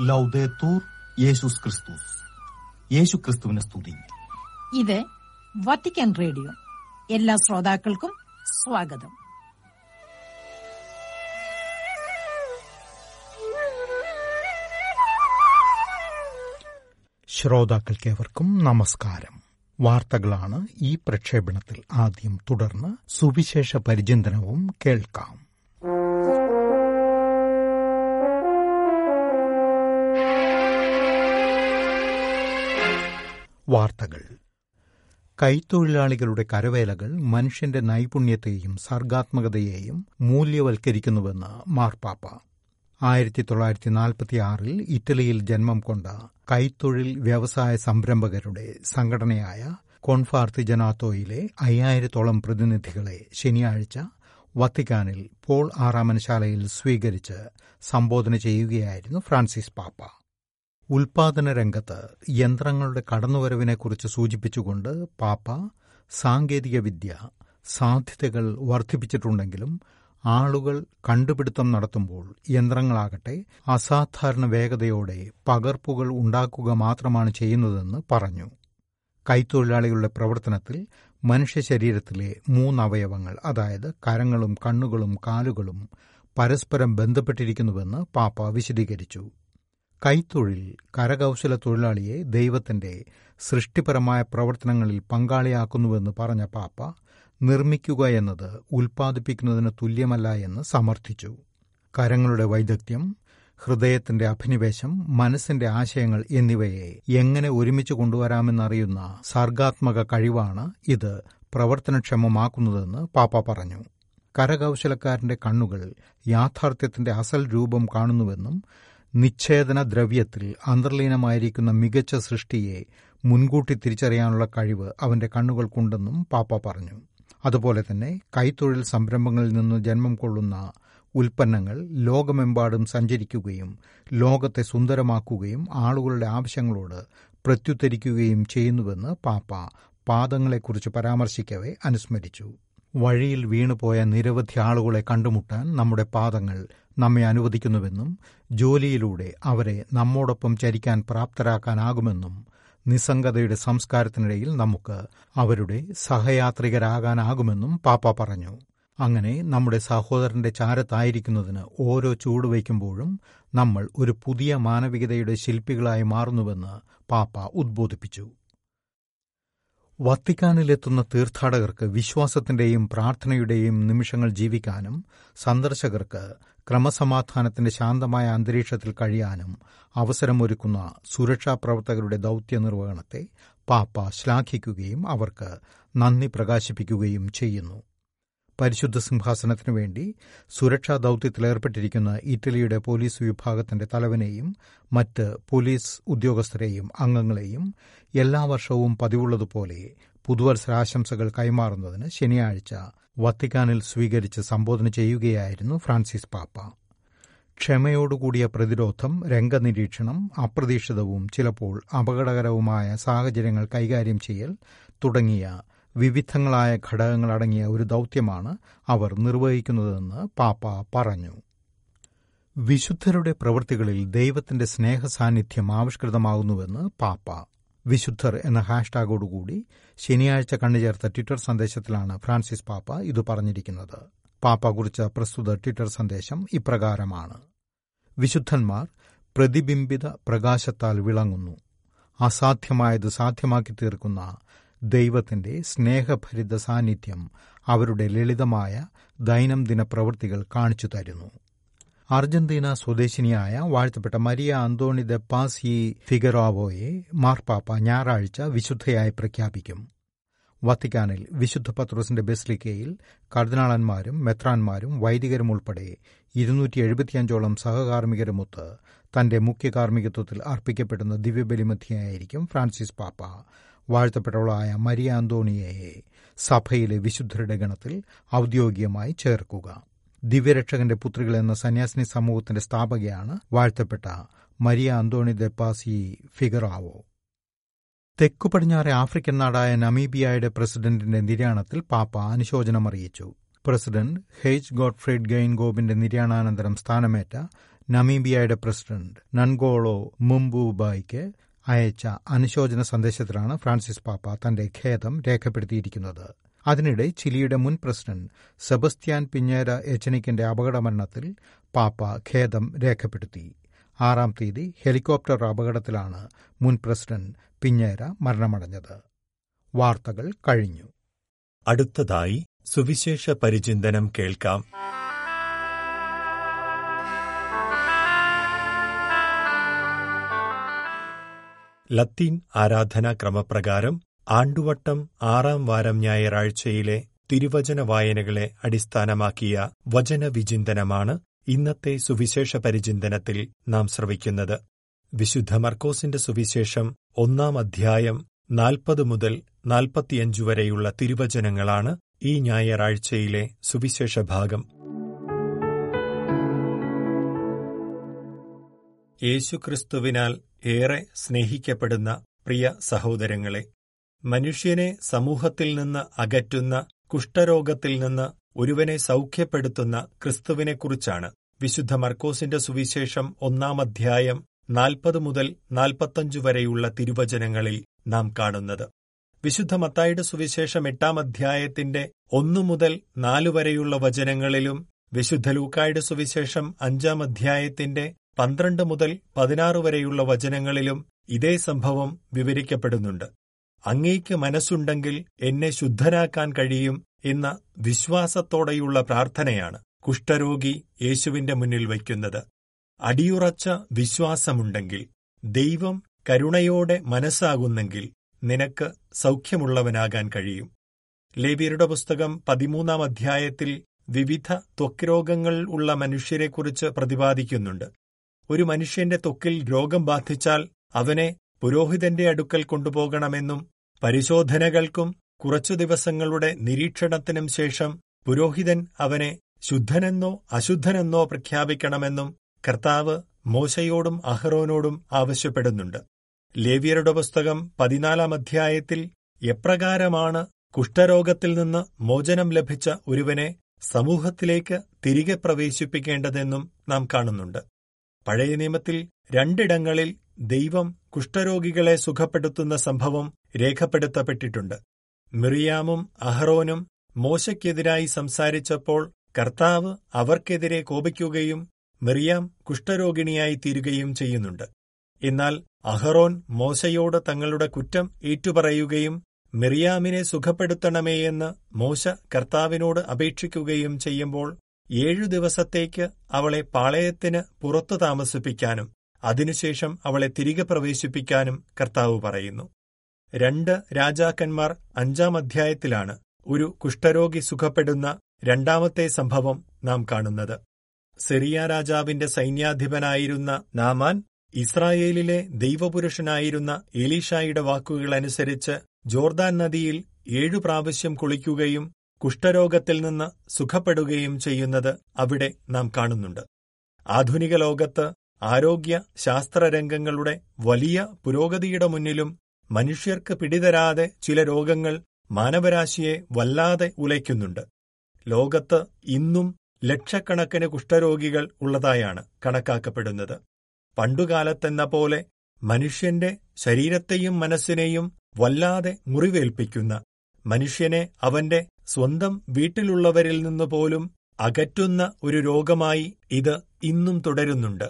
ലൗദേത്തൂർ യേശുസ് ക്രിസ്തുസ് യേശു ക്രിസ്തുവിനെ സ്തുതി. ഇത് വത്തിക്കാൻ റേഡിയോ എല്ലാ ശ്രോതാക്കൾക്കും സ്വാഗതം. ശ്രോതാക്കൾക്കേവർക്കും നമസ്കാരം. വാർത്തകളാണ് ഈ പ്രക്ഷേപണത്തിൽ ആദ്യം തുടർന്ന് സുവിശേഷ പരിചിന്തനവും കേൾക്കാം. വാർത്തകൾ. കൈത്തൊഴിലാളികളുടെ കരവേലകൾ മനുഷ്യന്റെ നൈപുണ്യത്തെയും സർഗാത്മകതയെയും മൂല്യവൽക്കരിക്കുന്നുവെന്ന് മാർപ്പാപ്പ. ആയിരത്തി തൊള്ളായിരത്തി നാൽപ്പത്തിയാറിൽ ഇറ്റലിയിൽ ജന്മം കൊണ്ട കൈത്തൊഴിൽ വ്യവസായ സംരംഭകരുടെ സംഘടനയായ കോൺഫാർത്തി ജനാത്തോയിലെ അയ്യായിരത്തോളം പ്രതിനിധികളെ ശനിയാഴ്ച വത്തിക്കാനിൽ പോൾ ആറാമൻശാലയിൽ സ്വീകരിച്ച് സംബോധന ചെയ്യുകയായിരുന്നു ഫ്രാൻസിസ് പാപ്പ. ഉൽപാദന രംഗത്ത് യന്ത്രങ്ങളുടെ കടന്നുവരവിനെക്കുറിച്ച് സൂചിപ്പിച്ചുകൊണ്ട് പാപ്പ സാങ്കേതികവിദ്യ സാധ്യതകൾ വർദ്ധിപ്പിച്ചിട്ടുണ്ടെങ്കിലും ആളുകൾ കണ്ടുപിടുത്തം നടത്തുമ്പോൾ യന്ത്രങ്ങളാകട്ടെ അസാധാരണ വേഗതയോടെ പകർപ്പുകൾ ഉണ്ടാക്കുക മാത്രമാണ് ചെയ്യുന്നതെന്ന് പറഞ്ഞു. കൈത്തൊഴിലാളികളുടെ പ്രവർത്തനത്തിൽ മനുഷ്യ ശരീരത്തിലെ മൂന്നവയവങ്ങൾ അതായത് കരങ്ങളും കണ്ണുകളും കാലുകളും പരസ്പരം ബന്ധപ്പെട്ടിരിക്കുന്നുവെന്ന് പാപ്പ വിശദീകരിച്ചു. കൈത്തൊഴിൽ കരകൗശല തൊഴിലാളിയെ ദൈവത്തിന്റെ സൃഷ്ടിപരമായ പ്രവർത്തനങ്ങളിൽ പങ്കാളിയാക്കുന്നുവെന്ന് പറഞ്ഞ പാപ്പ നിർമ്മിക്കുക എന്നത് ഉൽപ്പാദിപ്പിക്കുന്നതിന് തുല്യമല്ല എന്ന് സമർത്ഥിച്ചു. കരങ്ങളുടെ വൈദഗ്ധ്യം ഹൃദയത്തിന്റെ അഭിനിവേശം മനസ്സിന്റെ ആശയങ്ങൾ എന്നിവയെ എങ്ങനെ ഒരുമിച്ച് കൊണ്ടുവരാമെന്നറിയുന്ന സർഗാത്മക കഴിവാണ് ഇത് പ്രവർത്തനക്ഷമമാക്കുന്നതെന്ന് പാപ്പ പറഞ്ഞു. കരകൌശലക്കാരന്റെ കണ്ണുകൾ യാഥാർത്ഥ്യത്തിന്റെ അസൽ രൂപം കാണുന്നുവെന്നും നിച്ഛേദന ദ്രവ്യത്തിൽ അന്തർലീനമായിരിക്കുന്ന മികച്ച സൃഷ്ടിയെ മുൻകൂട്ടി തിരിച്ചറിയാനുള്ള കഴിവ് അവന്റെ കണ്ണുകൾക്കുണ്ടെന്നും പാപ്പ പറഞ്ഞു. അതുപോലെ തന്നെ കൈത്തൊഴിൽ സംരംഭങ്ങളിൽ നിന്ന് ജന്മം കൊള്ളുന്ന ഉൽപ്പന്നങ്ങൾ ലോകമെമ്പാടും സഞ്ചരിക്കുകയും ലോകത്തെ സുന്ദരമാക്കുകയും ആളുകളുടെ ആവശ്യങ്ങളോട് പ്രത്യുത്തരിക്കുകയും ചെയ്യുന്നുവെന്ന് പാപ്പ പാദങ്ങളെക്കുറിച്ച് പരാമർശിക്കവെ അനുസ്മരിച്ചു. വഴിയിൽ വീണുപോയ നിരവധി ആളുകളെ കണ്ടുമുട്ടാൻ നമ്മുടെ പാദങ്ങൾ നമ്മെ അനുവദിക്കുന്നുവെന്നും ജോലിയിലൂടെ അവരെ നമ്മോടൊപ്പം ചരിക്കാൻ പ്രാപ്തരാക്കാനാകുമെന്നും നിസ്സംഗതയുടെ സംസ്കാരത്തിനിടയിൽ നമുക്ക് അവരുടെ സഹയാത്രികരാകാനാകുമെന്നും പാപ്പ പറഞ്ഞു. അങ്ങനെ നമ്മുടെ സഹോദരന്റെ ചാരത്തായിരിക്കുന്നതിന് ഓരോ ചൂടുവയ്ക്കുമ്പോഴും നമ്മൾ ഒരു പുതിയ മാനവികതയുടെ ശില്പികളായി മാറുന്നുവെന്ന് പാപ്പ ഉദ്ബോധിപ്പിച്ചു. വത്തിക്കാനിലെത്തുന്ന തീർത്ഥാടകർക്ക് വിശ്വാസത്തിന്റെയും പ്രാർത്ഥനയുടെയും നിമിഷങ്ങൾ ജീവിക്കാനും സന്ദർശകർക്ക് ക്രമസമാധാനത്തിന്റെ ശാന്തമായ അന്തരീക്ഷത്തിൽ കഴിയാനും അവസരമൊരുക്കുന്ന സുരക്ഷാ പ്രവർത്തകരുടെ ദൌത്യ നിർവഹണത്തെ പാപ്പ ശ്ലാഘിക്കുകയും അവർക്ക് നന്ദി പ്രകാശിപ്പിക്കുകയും ചെയ്യുന്നു. പരിശുദ്ധ സിംഹാസനത്തിനു വേണ്ടി സുരക്ഷാ ദൌത്യത്തിലേർപ്പെട്ടിരിക്കുന്ന ഇറ്റലിയുടെ പോലീസ് വിഭാഗത്തിന്റെ തലവനെയും മറ്റ് പോലീസ് ഉദ്യോഗസ്ഥരെയും അംഗങ്ങളെയും എല്ലാ വർഷവും പതിവുള്ളതുപോലെ പുതുവത്സരാശംസകൾ കൈമാറുന്നതിന് ശനിയാഴ്ച വത്തിക്കാനിൽ സ്വീകരിച്ച് സംബോധന ചെയ്യുകയായിരുന്നു ഫ്രാൻസിസ് പാപ്പ. ക്ഷമയോടുകൂടിയ പ്രതിരോധം രംഗനിരീക്ഷണം അപ്രതീക്ഷിതവും ചിലപ്പോൾ അപകടകരവുമായ സാഹചര്യങ്ങൾ കൈകാര്യം ചെയ്യൽ തുടങ്ങിയ വിവിധങ്ങളായ ഘടകങ്ങളടങ്ങിയ ഒരു ദൌത്യമാണ് അവർ നിർവഹിക്കുന്നതെന്ന് പാപ്പ പറഞ്ഞു. വിശുദ്ധരുടെ പ്രവൃത്തികളിൽ ദൈവത്തിന്റെ സ്നേഹസാന്നിധ്യം ആവിഷ്കൃതമാകുന്നുവെന്ന് പാപ്പ വിശുദ്ധർ എന്ന ഹാഷ്ടാഗോടുകൂടി ശനിയാഴ്ച കണ്ണുചേർത്ത ട്വിറ്റർ സന്ദേശത്തിലാണ് ഫ്രാൻസിസ് പാപ്പ ഇത് പറഞ്ഞിരിക്കുന്നത്. പാപ്പ കുറിച്ച പ്രസ്തുത ട്വിറ്റർ സന്ദേശം ഇപ്രകാരമാണ്. വിശുദ്ധന്മാർ പ്രതിബിംബിത പ്രകാശത്താൽ വിളങ്ങുന്നു. അസാധ്യമായത് സാധ്യമാക്കി തീർക്കുന്ന ദൈവത്തിന്റെ സ്നേഹഭരിത സാന്നിധ്യം അവരുടെ ലളിതമായ ദൈനംദിന പ്രവൃത്തികൾ കാണിച്ചു തരുന്നു. അർജന്റീന സ്വദേശിനിയായ വാഴ്ത്തപ്പെട്ട Maria Antonia de Paz y ഫിഗറാവോയെ മാർപ്പാപ്പ ഞായറാഴ്ച വിശുദ്ധയായി പ്രഖ്യാപിക്കും. വത്തിക്കാനിൽ വിശുദ്ധ പത്രോസിന്റെ ബെസ്ലിക്കയിൽ കർദിനാളന്മാരും മെത്രാന്മാരും വൈദികരും ഉൾപ്പെടെ ഇരുന്നൂറ്റി എഴുപത്തിയഞ്ചോളം സഹകാർമ്മികരുമൊത്ത് തന്റെ മുഖ്യ കാർമ്മികത്വത്തിൽ അർപ്പിക്കപ്പെടുന്ന ദിവ്യബലിമധ്യയായിരിക്കും ഫ്രാൻസിസ് പാപ്പ. വാഴ്ത്തപ്പെട്ടവളായ മരിയ അന്തോണിയയെ സഭയിലെ വിശുദ്ധരുടെ ഗണത്തിൽ ഔദ്യോഗികമായി ചേർക്കുക. ദിവ്യരക്ഷകന്റെ പുത്രികൾ എന്ന സന്യാസിനി സമൂഹത്തിന്റെ സ്ഥാപകയാണ് വാഴ്ത്തപ്പെട്ട മരിയ അന്തോണി ദെപ്പാസി ഫിഗറാവോ. തെക്കു പടിഞ്ഞാറെ ആഫ്രിക്കൻ നാടായ നമീബിയയുടെ പ്രസിഡന്റിന്റെ നിര്യാണത്തിൽ പാപ്പ അനുശോചനം അറിയിച്ചു. പ്രസിഡന്റ് ഹെയ്ജ് ഗോഡ്ഫ്രീഡ് ഗെയ്ൻഗോബിന്റെ നിര്യാണാനന്തരം സ്ഥാനമേറ്റ നമീബിയയുടെ പ്രസിഡന്റ് നൻഗോളോ മുംബുബായിക്ക് അയച്ച അനുശോചന സന്ദേശത്തിലാണ് ഫ്രാൻസിസ് പാപ്പ തന്റെ ഖേദം രേഖപ്പെടുത്തിയിരിക്കുന്നത്. അതിനിടെ ചിലിയുടെ മുൻ പ്രസിഡന്റ് സെബസ്ത്യാൻ പിഞ്ഞേര എച്ചനിക്കിന്റെ അപകടമരണത്തിൽ പാപ്പ ഖേദം രേഖപ്പെടുത്തി. ആറാം തീയതി ഹെലികോപ്റ്റർ അപകടത്തിലാണ് മുൻ പ്രസിഡന്റ് പിഞ്ഞേര മരണമടഞ്ഞത്. വാർത്തകൾ കഴിഞ്ഞു. അടുത്തതായി സുവിശേഷ പരിചിന്തനം കേൾക്കാം. ലത്തീൻ ആരാധനാ ക്രമപ്രകാരം ആണ്ടുവട്ടം ആറാം വാരം ഞായറാഴ്ചയിലെ തിരുവചന വായനകളെ അടിസ്ഥാനമാക്കിയ വചനവിചിന്തനമാണ് ഇന്നത്തെ സുവിശേഷ പരിചിന്തനത്തിൽ നാം ശ്രവിക്കുന്നത്. വിശുദ്ധ മർക്കോസിന്റെ സുവിശേഷം ഒന്നാം അധ്യായം നാൽപ്പത് മുതൽ നാൽപ്പത്തിയഞ്ചു വരെയുള്ള തിരുവചനങ്ങളാണ് ഈ ഞായറാഴ്ചയിലെ സുവിശേഷ ഭാഗം. യേശുക്രിസ്തുവിനാൽ ഏറെ സ്നേഹിക്കപ്പെടുന്ന പ്രിയ സഹോദരങ്ങളെ മനുഷ്യനെ സമൂഹത്തിൽ നിന്ന് അകറ്റുന്ന കുഷ്ഠരോഗത്തിൽ നിന്ന് ഒരുവനെ സൗഖ്യപ്പെടുത്തുന്ന ക്രിസ്തുവിനെക്കുറിച്ചാണ്. വിശുദ്ധ മർക്കോസിന്റെ സുവിശേഷം ഒന്നാം അധ്യായം നാൽപ്പത് മുതൽ നാൽപ്പത്തഞ്ചു വരെയുള്ള തിരുവചനങ്ങളിൽ നാം കാണുന്നത്. വിശുദ്ധ മത്തായുടെ സുവിശേഷം എട്ടാം അധ്യായത്തിന്റെ ഒന്നു മുതൽ നാലു വരെയുള്ള വചനങ്ങളിലും വിശുദ്ധ ലൂക്കായുടെ സുവിശേഷം അഞ്ചാം അധ്യായത്തിന്റെ പന്ത്രണ്ട് മുതൽ പതിനാറ് വരെയുള്ള വചനങ്ങളിലും ഇതേ സംഭവം വിവരിക്കപ്പെടുന്നുണ്ട്. അങ്ങേക്ക് മനസ്സുണ്ടെങ്കിൽ എന്നെ ശുദ്ധനാക്കാൻ കഴിയും എന്ന വിശ്വാസത്തോടെയുള്ള പ്രാർത്ഥനയാണ് കുഷ്ഠരോഗി യേശുവിന്റെ മുന്നിൽ വയ്ക്കുന്നത്. അടിയുറച്ച വിശ്വാസമുണ്ടെങ്കിൽ ദൈവം കരുണയോടെ മനസ്സാകുന്നെങ്കിൽ നിനക്ക് സൗഖ്യമുള്ളവനാകാൻ കഴിയും. ലേവിയരുടെ പുസ്തകം പതിമൂന്നാം അധ്യായത്തിൽ വിവിധ ത്വക്ക് രോഗങ്ങൾ ഉള്ള മനുഷ്യരെക്കുറിച്ച് പ്രതിപാദിക്കുന്നുണ്ട്. ഒരു മനുഷ്യന്റെ ത്വക്കിൽ രോഗം ബാധിച്ചാൽ അവനെ പുരോഹിതന്റെ അടുക്കൽ കൊണ്ടുപോകണമെന്നും പരിശോധനകൾക്കും കുറച്ചു ദിവസങ്ങളുടെ നിരീക്ഷണത്തിനും ശേഷം പുരോഹിതൻ അവനെ ശുദ്ധനെന്നോ അശുദ്ധനെന്നോ പ്രഖ്യാപിക്കണമെന്നും കർത്താവ് മോശയോടും അഹ്റോനോടും ആവശ്യപ്പെടുന്നുണ്ട്. ലേവിയരുടെ പുസ്തകം പതിനാലാം അധ്യായത്തിൽ എപ്രകാരമാണ് കുഷ്ഠരോഗത്തിൽ നിന്ന് മോചനം ലഭിച്ച ഒരുവനെ സമൂഹത്തിലേക്ക് തിരികെ പ്രവേശിപ്പിക്കേണ്ടതെന്നും നാം കാണുന്നുണ്ട്. പഴയ നിയമത്തിൽ രണ്ടിടങ്ങളിൽ ദൈവം കുഷ്ഠരോഗികളെ സുഖപ്പെടുത്തുന്ന സംഭവം രേഖപ്പെടുത്തപ്പെട്ടിട്ടുണ്ട്. മിറിയാമും അഹ്റോനും മോശയ്ക്കെതിരായി സംസാരിച്ചപ്പോൾ കർത്താവ് അവർക്കെതിരെ കോപിക്കുകയും മിറിയാം കുഷ്ഠരോഗിണിയായി തീരുകയും ചെയ്യുന്നുണ്ട്. എന്നാൽ അഹറോൻ മോശയോട് തങ്ങളുടെ കുറ്റം ഏറ്റുപറയുകയും മിറിയാമിനെ സുഖപ്പെടുത്തണമേയെന്ന് മോശ കർത്താവിനോട് അപേക്ഷിക്കുകയും ചെയ്യുമ്പോൾ ഏഴു ദിവസത്തേക്ക് അവളെ പാളയത്തിന് പുറത്തു താമസിപ്പിക്കാനും അതിനുശേഷം അവളെ തിരികെ പ്രവേശിപ്പിക്കാനും കർത്താവ് പറയുന്നു. രണ്ട് രാജാക്കന്മാർ അഞ്ചാം അധ്യായത്തിലാണ് ഒരു കുഷ്ഠരോഗി സുഖപ്പെടുന്ന രണ്ടാമത്തെ സംഭവം നാം കാണുന്നത്. സിറിയ രാജാവിന്റെ സൈന്യാധിപനായിരുന്ന നാമാൻ ഇസ്രായേലിലെ ദൈവപുരുഷനായിരുന്ന എലീഷായുടെ വാക്കുകളനുസരിച്ച് ജോർദാൻ നദിയിൽ ഏഴു പ്രാവശ്യം കുളിക്കുകയും കുഷ്ഠരോഗത്തിൽ നിന്ന് സുഖപ്പെടുകയും ചെയ്യുന്നത് അവിടെ നാം കാണുന്നുണ്ട്. ആധുനിക ലോകത്ത് ആരോഗ്യ ശാസ്ത്രരംഗങ്ങളുടെ വലിയ പുരോഗതിയുടെ മുന്നിലും മനുഷ്യർക്ക് പിടിതരാതെ ചില രോഗങ്ങൾ മാനവരാശിയെ വല്ലാതെ ഉലയ്ക്കുന്നുണ്ട്. ലോകത്ത് ഇന്നും ലക്ഷക്കണക്കിന് കുഷ്ഠരോഗികൾ ഉള്ളതായാണ് കണക്കാക്കപ്പെടുന്നത്. പണ്ടുകാലത്തെന്ന പോലെ മനുഷ്യന്റെ ശരീരത്തെയും മനസ്സിനെയും വല്ലാതെ മുറിവേൽപ്പിക്കുന്ന മനുഷ്യനെ അവന്റെ സ്വന്തം വീട്ടിലുള്ളവരിൽ നിന്ന് പോലും അകറ്റുന്ന ഒരു രോഗമായി ഇത് ഇന്നും തുടരുന്നുണ്ട്.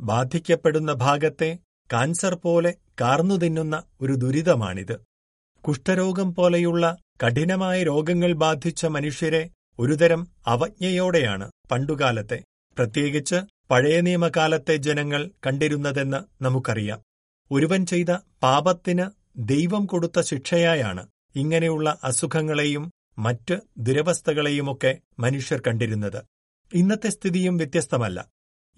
ബാധിക്കപ്പെടുന്ന ഭാഗത്തെ കാൻസർ പോലെ കാർന്നു തിന്നുന്ന ഒരു ദുരിതമാണിത്. കുഷ്ഠരോഗം പോലെയുള്ള കഠിനമായ രോഗങ്ങൾ ബാധിച്ച മനുഷ്യരെ ഒരുതരം അവജ്ഞയോടെയാണ് പണ്ടുകാലത്തെ പ്രത്യേകിച്ച് പഴയ നിയമകാലത്തെ ജനങ്ങൾ കണ്ടിരുന്നതെന്ന് നമുക്കറിയാം. ഒരുവൻ ചെയ്ത പാപത്തിന് ദൈവം കൊടുത്ത ശിക്ഷയായാണ് ഇങ്ങനെയുള്ള അസുഖങ്ങളെയും മറ്റ് ദുരവസ്ഥകളെയുമൊക്കെ മനുഷ്യർ കണ്ടിരുന്നത്. ഇന്നത്തെ സ്ഥിതിയും വ്യത്യസ്തമല്ല.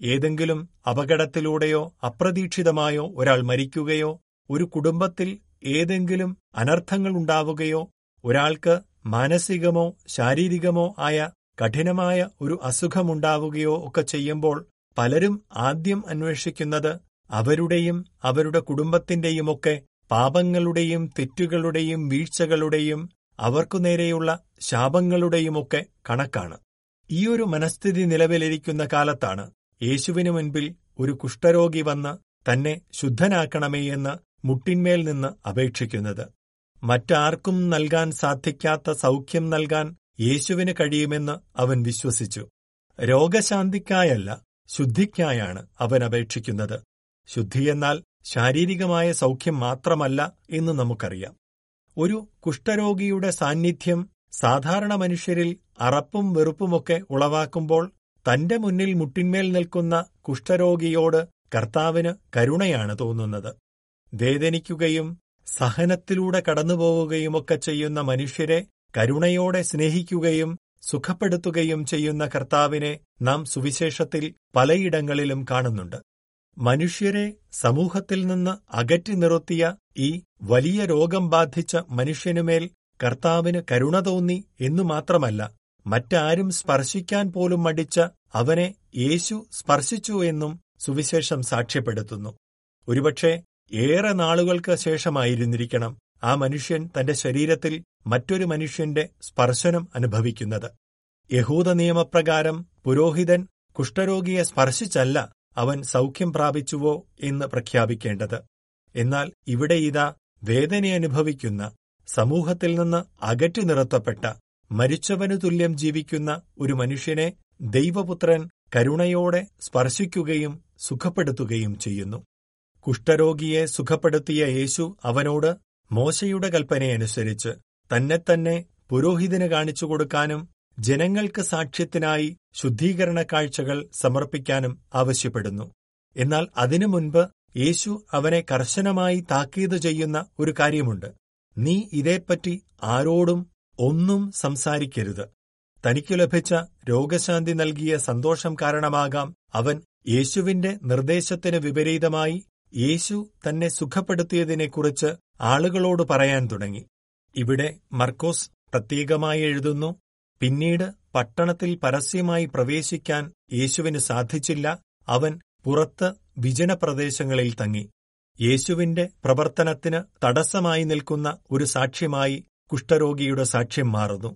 ഏതെങ്കിലും അപകടത്തിലൂടെയോ അപ്രതീക്ഷിതമായോ ഒരാൾ മരിക്കുകയോ ഒരു കുടുംബത്തിൽ ഏതെങ്കിലും അനർത്ഥങ്ങൾ ഉണ്ടാവുകയോ ഒരാൾക്ക് മാനസികമോ ശാരീരികമോ ആയ കഠിനമായ ഒരു അസുഖമുണ്ടാവുകയോ ഒക്കെ ചെയ്യുമ്പോൾ പലരും ആദ്യം അന്വേഷിക്കുന്നത് അവരുടെയും അവരുടെ കുടുംബത്തിന്റെയുമൊക്കെ പാപങ്ങളുടെയും തെറ്റുകളുടെയും വീഴ്ചകളുടെയും അവർക്കു നേരെയുള്ള ശാപങ്ങളുടെയുമൊക്കെ കണക്കാണ്. ഈയൊരു മനസ്ഥിതി നിലവിലിരിക്കുന്ന കാലത്താണ് യേശുവിനു മുൻപിൽ ഒരു കുഷ്ഠരോഗി വന്ന് തന്നെ ശുദ്ധനാക്കണമേ എന്ന് മുട്ടിന്മേൽ നിന്ന് അപേക്ഷിക്കുന്നത്. മറ്റാർക്കും നൽകാൻ സാധിക്കാത്ത സൗഖ്യം നൽകാൻ യേശുവിന് കഴിയുമെന്ന് അവൻ വിശ്വസിച്ചു. രോഗശാന്തിക്കായല്ല ശുദ്ധിക്കായാണ് അവൻ അപേക്ഷിക്കുന്നത്. ശുദ്ധിയെന്നാൽ ശാരീരികമായ സൗഖ്യം മാത്രമല്ല എന്ന് നമുക്കറിയാം. ഒരു കുഷ്ഠരോഗിയുടെ സാന്നിധ്യം സാധാരണ മനുഷ്യരിൽ അറപ്പും വെറുപ്പുമൊക്കെ ഉളവാക്കുമ്പോൾ തന്റെ മുന്നിൽ മുട്ടിന്മേൽ നിൽക്കുന്ന കുഷ്ഠരോഗിയോട് കർത്താവിന് കരുണയാണ് തോന്നുന്നത്. വേദനിക്കുകയും സഹനത്തിലൂടെ കടന്നുപോവുകയുമൊക്കെ ചെയ്യുന്ന മനുഷ്യരെ കരുണയോടെ സ്നേഹിക്കുകയും സുഖപ്പെടുത്തുകയും ചെയ്യുന്ന കർത്താവിനെ നാം സുവിശേഷത്തിൽ പലയിടങ്ങളിലും കാണുന്നുണ്ട്. മനുഷ്യരെ സമൂഹത്തിൽ നിന്ന് അകറ്റി നിർത്തിയ ഈ വലിയ രോഗം ബാധിച്ച മനുഷ്യനുമേൽ കർത്താവിന് കരുണ തോന്നി എന്നു മാത്രമല്ല മറ്റാരും സ്പർശിക്കാൻ പോലും മടിച്ച അവനെ യേശു സ്പർശിച്ചു എന്നും സുവിശേഷം സാക്ഷ്യപ്പെടുത്തുന്നു. ഒരുപക്ഷെ ഏറെ നാളുകൾക്ക് ശേഷമായിരുന്നിരിക്കണം ആ മനുഷ്യൻ തന്റെ ശരീരത്തിൽ മറ്റൊരു മനുഷ്യന്റെ സ്പർശനം അനുഭവിക്കുന്നത്. യഹൂദ നിയമപ്രകാരം പുരോഹിതൻ കുഷ്ഠരോഗിയെ സ്പർശിച്ചല്ല അവൻ സൗഖ്യം പ്രാപിച്ചുവോ എന്ന് പ്രഖ്യാപിക്കേണ്ടത്. എന്നാൽ ഇവിടെ ഇതാ വേദനയനുഭവിക്കുന്ന സമൂഹത്തിൽ നിന്ന് അകറ്റി നിർത്തപ്പെട്ട മരിച്ചവനു തുല്യം ജീവിക്കുന്ന ഒരു മനുഷ്യനെ ദൈവപുത്രൻ കരുണയോടെ സ്പർശിക്കുകയും സുഖപ്പെടുത്തുകയും ചെയ്യുന്നു. കുഷ്ഠരോഗിയെ സുഖപ്പെടുത്തിയ യേശു അവനോട് മോശയുടെ കൽപ്പനയനുസരിച്ച് തന്നെത്തന്നെ പുരോഹിതന് കാണിച്ചു കൊടുക്കാനും ജനങ്ങൾക്ക് സാക്ഷ്യത്തിനായി ശുദ്ധീകരണ കാഴ്ചകൾ സമർപ്പിക്കാനും ആവശ്യപ്പെടുന്നു. എന്നാൽ അതിനു മുൻപ് യേശു അവനെ കർശനമായി താക്കീത് ചെയ്യുന്ന ഒരു കാര്യമുണ്ട്. നീ ഇതേപ്പറ്റി ആരോടും ഒന്നും സംസാരിക്കരുത്. തനിക്കു ലഭിച്ച രോഗശാന്തി നൽകിയ സന്തോഷം കാരണമാകാം അവൻ യേശുവിന്റെ നിർദ്ദേശത്തിന് വിപരീതമായി യേശു തന്നെ സുഖപ്പെടുത്തിയതിനെക്കുറിച്ച് ആളുകളോട് പറയാൻ തുടങ്ങി. ഇവിടെ മർക്കോസ് പ്രത്യേകമായി എഴുതുന്നു പിന്നീട് പട്ടണത്തിൽ പരസ്യമായി പ്രവേശിക്കാൻ യേശുവിന് സാധിച്ചില്ല. അവൻ പുറത്ത് വിജനപ്രദേശങ്ങളിൽ തങ്ങി. യേശുവിന്റെ പ്രവർത്തനത്തിന് തടസ്സമായി നിൽക്കുന്ന ഒരു സാക്ഷ്യമായി കുഷ്ഠരോഗിയുടെ സാക്ഷ്യം മാറുന്നു.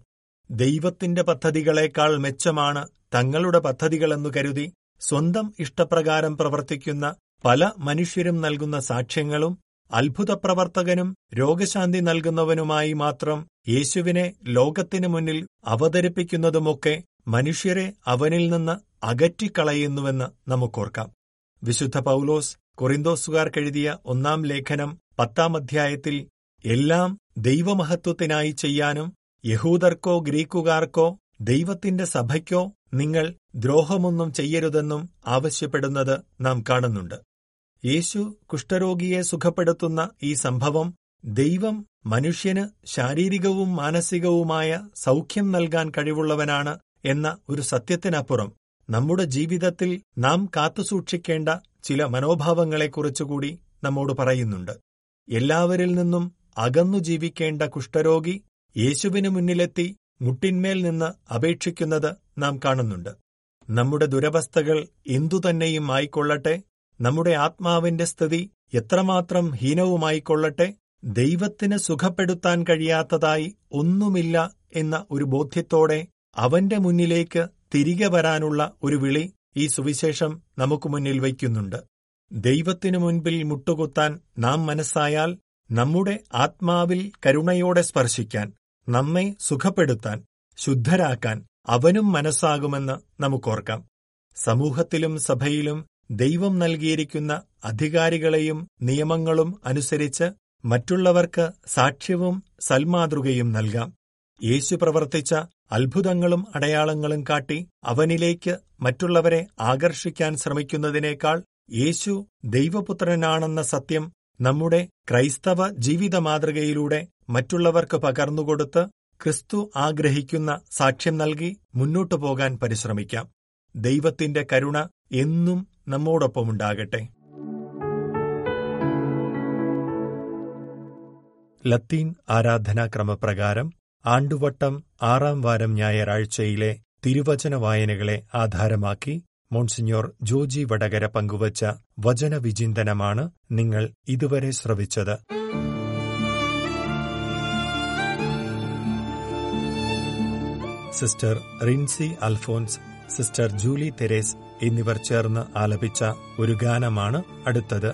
ദൈവത്തിന്റെ പദ്ധതികളേക്കാൾ മെച്ചമാണ് തങ്ങളുടെ പദ്ധതികളെന്നു കരുതി സ്വന്തം ഇഷ്ടപ്രകാരം പ്രവർത്തിക്കുന്ന പല മനുഷ്യരും നൽകുന്ന സാക്ഷ്യങ്ങളും അത്ഭുതപ്രവർത്തകനും രോഗശാന്തി നൽകുന്നവനുമായി മാത്രം യേശുവിനെ ലോകത്തിനു മുന്നിൽ അവതരിപ്പിക്കുന്നതുമൊക്കെ മനുഷ്യരെ അവനിൽ നിന്ന് അകറ്റിക്കളയുന്നുവെന്ന് നമുക്കോർക്കാം. വിശുദ്ധ പൗലോസ് കൊറിന്തോസുകാർക്കെഴുതിയ ഒന്നാം ലേഖനം പത്താം അധ്യായത്തിൽ എല്ലാം ദൈവമഹത്വത്തിനായി ചെയ്യാനും യഹൂദർക്കോ ഗ്രീക്കുകാർക്കോ ദൈവത്തിന്റെ സഭയ്ക്കോ നിങ്ങൾ ദ്രോഹമൊന്നും ചെയ്യരുതെന്നും ആവശ്യപ്പെടുന്നത് നാം കാണുന്നുണ്ട്. യേശു കുഷ്ഠരോഗിയെ സുഖപ്പെടുത്തുന്ന ഈ സംഭവം ദൈവം മനുഷ്യന് ശാരീരികവും മാനസികവുമായ സൗഖ്യം നൽകാൻ കഴിവുള്ളവനാണ് എന്ന ഒരു സത്യത്തിനപ്പുറം നമ്മുടെ ജീവിതത്തിൽ നാം കാത്തുസൂക്ഷിക്കേണ്ട ചില മനോഭാവങ്ങളെക്കുറിച്ചുകൂടി നമ്മോട് പറയുന്നുണ്ട്. എല്ലാവരിൽ നിന്നും അകന്നു ജീവിക്കേണ്ട കുഷ്ഠരോഗി യേശുവിനു മുന്നിലെത്തി മുട്ടിന്മേൽ നിന്ന് അപേക്ഷിക്കുന്നത് നാം കാണുന്നുണ്ട്. നമ്മുടെ ദുരവസ്ഥകൾ എന്തുതന്നെയും ആയിക്കൊള്ളട്ടെ നമ്മുടെ ആത്മാവിന്റെ സ്ഥിതി എത്രമാത്രം ഹീനവുമായിക്കൊള്ളട്ടെ ദൈവത്തിന് സുഖപ്പെടുത്താൻ കഴിയാത്തതായി ഒന്നുമില്ല എന്ന ഒരു ബോധ്യത്തോടെ അവന്റെ മുന്നിലേക്ക് തിരികെ വരാനുള്ള ഒരു വിളി ഈ സുവിശേഷം നമുക്ക് മുന്നിൽ വയ്ക്കുന്നുണ്ട്. ദൈവത്തിനു മുൻപിൽ മുട്ടുകുത്താൻ നാം മനസ്സായാൽ നമ്മുടെ ആത്മാവിൽ കരുണയോടെ സ്പർശിക്കാൻ നമ്മെ സുഖപ്പെടുത്താൻ ശുദ്ധരാക്കാൻ അവനും മനസ്സാകുമെന്ന് നമുക്കോർക്കാം. സമൂഹത്തിലും സഭയിലും ദൈവം നൽകിയിരിക്കുന്ന അധികാരികളെയും നിയമങ്ങളും അനുസരിച്ച് മറ്റുള്ളവർക്ക് സാക്ഷ്യവും സൽമാതൃകയും നൽകാം. യേശു പ്രവർത്തിച്ച അത്ഭുതങ്ങളും അടയാളങ്ങളും കാട്ടി അവനിലേക്ക് മറ്റുള്ളവരെ ആകർഷിക്കാൻ ശ്രമിക്കുന്നതിനേക്കാൾ യേശു ദൈവപുത്രനാണെന്ന സത്യം നമ്മുടെ ക്രൈസ്തവ ജീവിത മാതൃകയിലൂടെ മറ്റുള്ളവർക്ക് പകർന്നുകൊടുത്ത് ക്രിസ്തു ആഗ്രഹിക്കുന്ന സാക്ഷ്യം നൽകി മുന്നോട്ടു പോകാൻ പരിശ്രമിക്കാം. ദൈവത്തിന്റെ കരുണ എന്നും നമ്മോടൊപ്പമുണ്ടാകട്ടെ. ലത്തീൻ ആരാധനാക്രമപ്രകാരം ആണ്ടുവട്ടം ആറാം വാരം ഞായറാഴ്ചയിലെ തിരുവചന വായനകളെ ആധാരമാക്കി മോൺസിഞ്ഞോർ ജോജി വടകര പങ്കുവച്ച വചനവിചിന്തനമാണ് നിങ്ങൾ ഇതുവരെ ശ്രവിച്ചത്. സിസ്റ്റർ റിൻസി അൽഫോൻസ് സിസ്റ്റർ ജൂലി തെരേസ് എന്നിവർ ചേർന്ന് ആലപിച്ച ഒരു ഗാനമാണ് അടുത്തത്.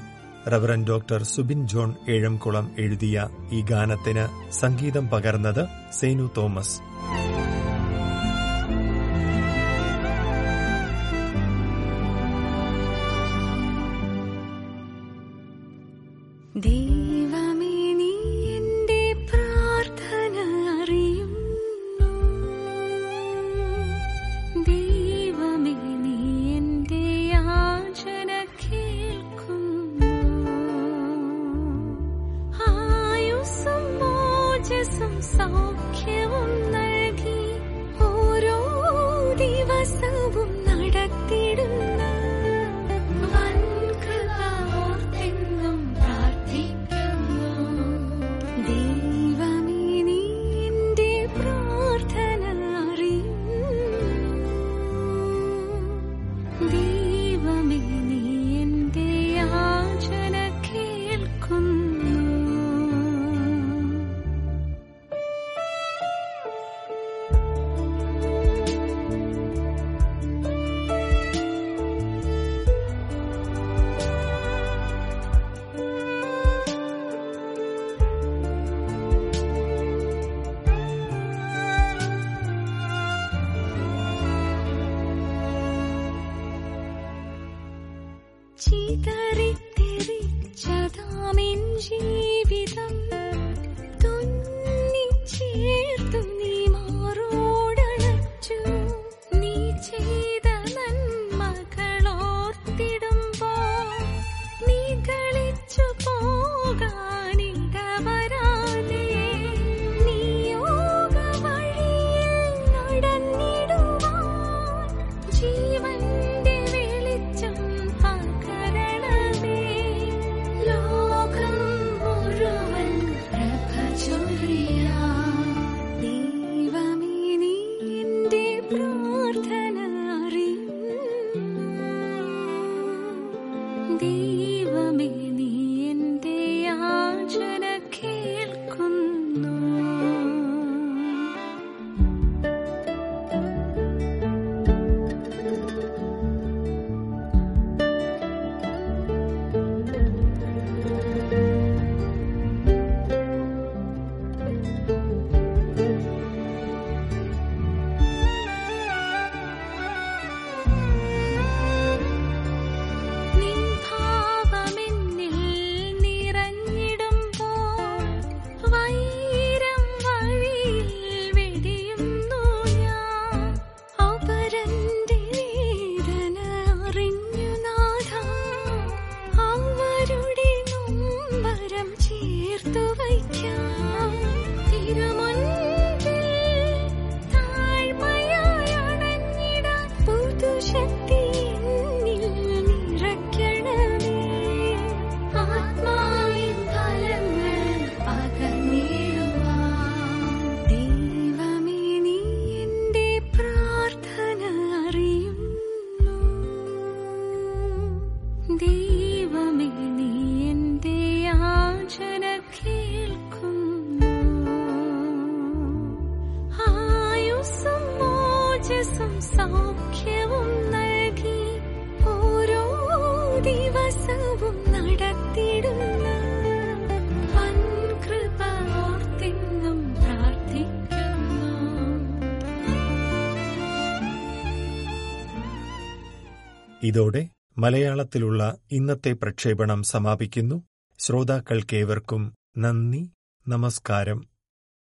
റവറൻ ഡോക്ടർ സുബിൻ ജോൺ ഏഴംകുളം എഴുതിയ ഈ ഗാനത്തിന് സംഗീതം പകർന്നത് സേനു തോമസ്. ഇതോടെ മലയാളത്തിലുള്ള ഇന്നത്തെ പ്രക്ഷേപണം സമാപിക്കുന്നു. ശ്രോതാക്കൾക്കേവർക്കും നന്ദി നമസ്കാരം.